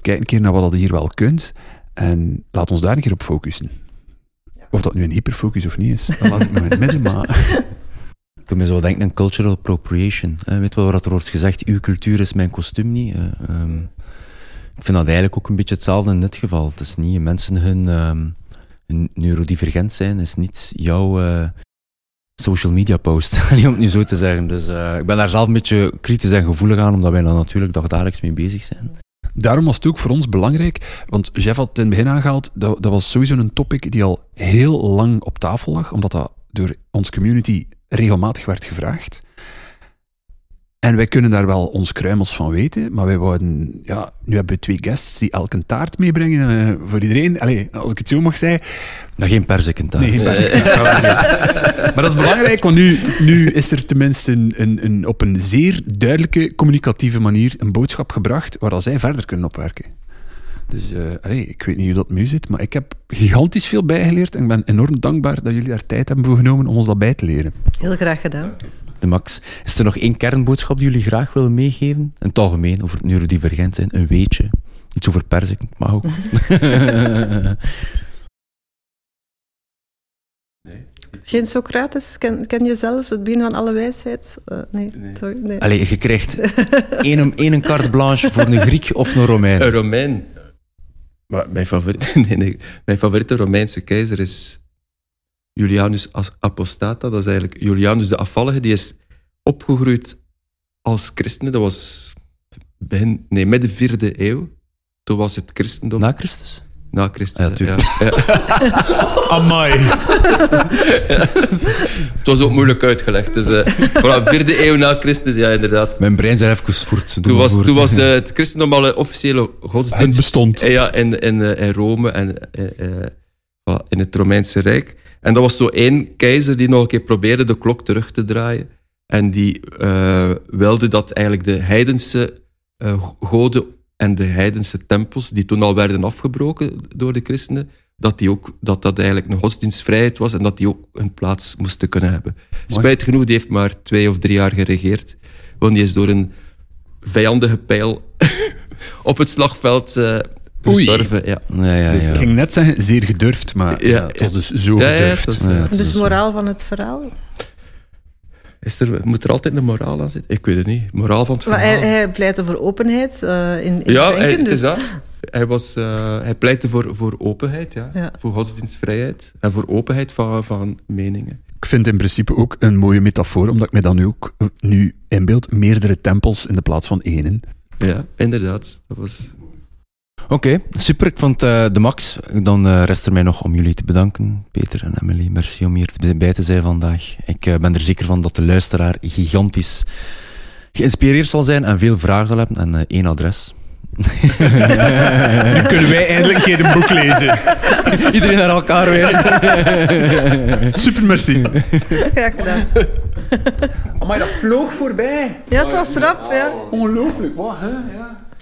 kijk een keer naar wat je hier wel kunt en laat ons daar een keer op focussen. Of dat nu een hyperfocus of niet is, dat laat ik nog in het midden, maar... Me zo denken aan cultural appropriation. Eh, weet wel wat er wordt gezegd, uw cultuur is mijn kostuum niet. Eh, ehm, ik vind dat eigenlijk ook een beetje hetzelfde in dit geval. Het is niet mensen hun, ehm, neurodivergent zijn, is niet jouw eh, social media post, om het nu zo te zeggen. Dus eh, ik ben daar zelf een beetje kritisch en gevoelig aan, omdat wij daar natuurlijk dagelijks mee bezig zijn. Daarom was het ook voor ons belangrijk, want Jeff had het in het begin aangehaald, dat, dat was sowieso een topic die al heel lang op tafel lag, omdat dat door ons community regelmatig werd gevraagd. En wij kunnen daar wel ons kruimels van weten, maar wij wouden, ja, nu hebben we twee guests die elk een taart meebrengen eh, voor iedereen. Allee, als ik het zo mag zeggen. Nou, geen perzikkentaart. Nee, geen perzikkentaart. maar dat is belangrijk, want nu, nu is er tenminste een, een, een, op een zeer duidelijke, communicatieve manier een boodschap gebracht waar zij verder kunnen opwerken. Dus uh, allee, ik weet niet hoe dat nu zit, maar ik heb gigantisch veel bijgeleerd en ik ben enorm dankbaar dat jullie daar tijd hebben voor genomen om ons dat bij te leren. Heel graag gedaan. De Max, is er nog één kernboodschap die jullie graag willen meegeven? In het algemeen, over het neurodivergent zijn, een weetje. Iets over perzik, mag ook. Geen Socrates? Ken, ken je zelf het begin van alle wijsheid? Uh, nee, nee. sorry. Nee. Allee, je krijgt één, één carte blanche voor een Griek of een Romein. Een Romein. Maar mijn, favoriete, nee, nee, mijn favoriete Romeinse keizer is Julianus Apostata. Dat is eigenlijk Julianus de Afvallige. Die is opgegroeid als christen. Dat was begin, nee, midden vierde eeuw. Toen was het christendom. Na Christus? Na Christus, ja. ja. ja. Amai. het was ook moeilijk uitgelegd. Dus uh, vanaf vierde eeuw na Christus, ja, inderdaad. Mijn brein zei even voort. Toen was, toen was uh, het christendom al een officiële godsdienst. Het bestond. Ja, in, in, in Rome en voilà, in het Romeinse Rijk. En dat was zo één keizer die nog een keer probeerde de klok terug te draaien. En die wilde dat eigenlijk de heidense goden en de heidense tempels, die toen al werden afgebroken door de christenen, dat, die ook, dat dat eigenlijk een godsdienstvrijheid was en dat die ook een plaats moesten kunnen hebben. Spijt genoeg, die heeft maar twee of drie jaar geregeerd, want die is door een vijandige pijl op het slagveld uh, gestorven. Ja. Ja, ja, dus ik ging net zeggen, zeer gedurfd, maar ja, het was dus zo gedurfd. Was, dus moraal van het verhaal? Is er, moet er altijd een moraal aan zitten? Ik weet het niet. Moraal van het maar. Hij, hij pleitte voor openheid uh, in, in ja, denken, hij, het dus. is dat. Hij, was, uh, hij pleitte voor, voor openheid, ja. Ja. voor godsdienstvrijheid en voor openheid van, van meningen. Ik vind in principe ook een mooie metafoor, omdat ik me dan nu ook nu inbeeld meerdere tempels in de plaats van één. Ja, inderdaad. Dat was... Oké, okay, super. Ik vond uh, de max. Dan uh, rest er mij nog om jullie te bedanken. Peter en Emily, merci om hier bij te zijn vandaag. Ik uh, ben er zeker van dat de luisteraar gigantisch geïnspireerd zal zijn en veel vragen zal hebben. En één adres. nu kunnen wij eindelijk een keer een boek lezen. Iedereen naar elkaar weer. Super, merci. Graag gedaan. Maar dat vloog voorbij. Ja, het was rap, ja. Ongelooflijk, wat hè? Ja.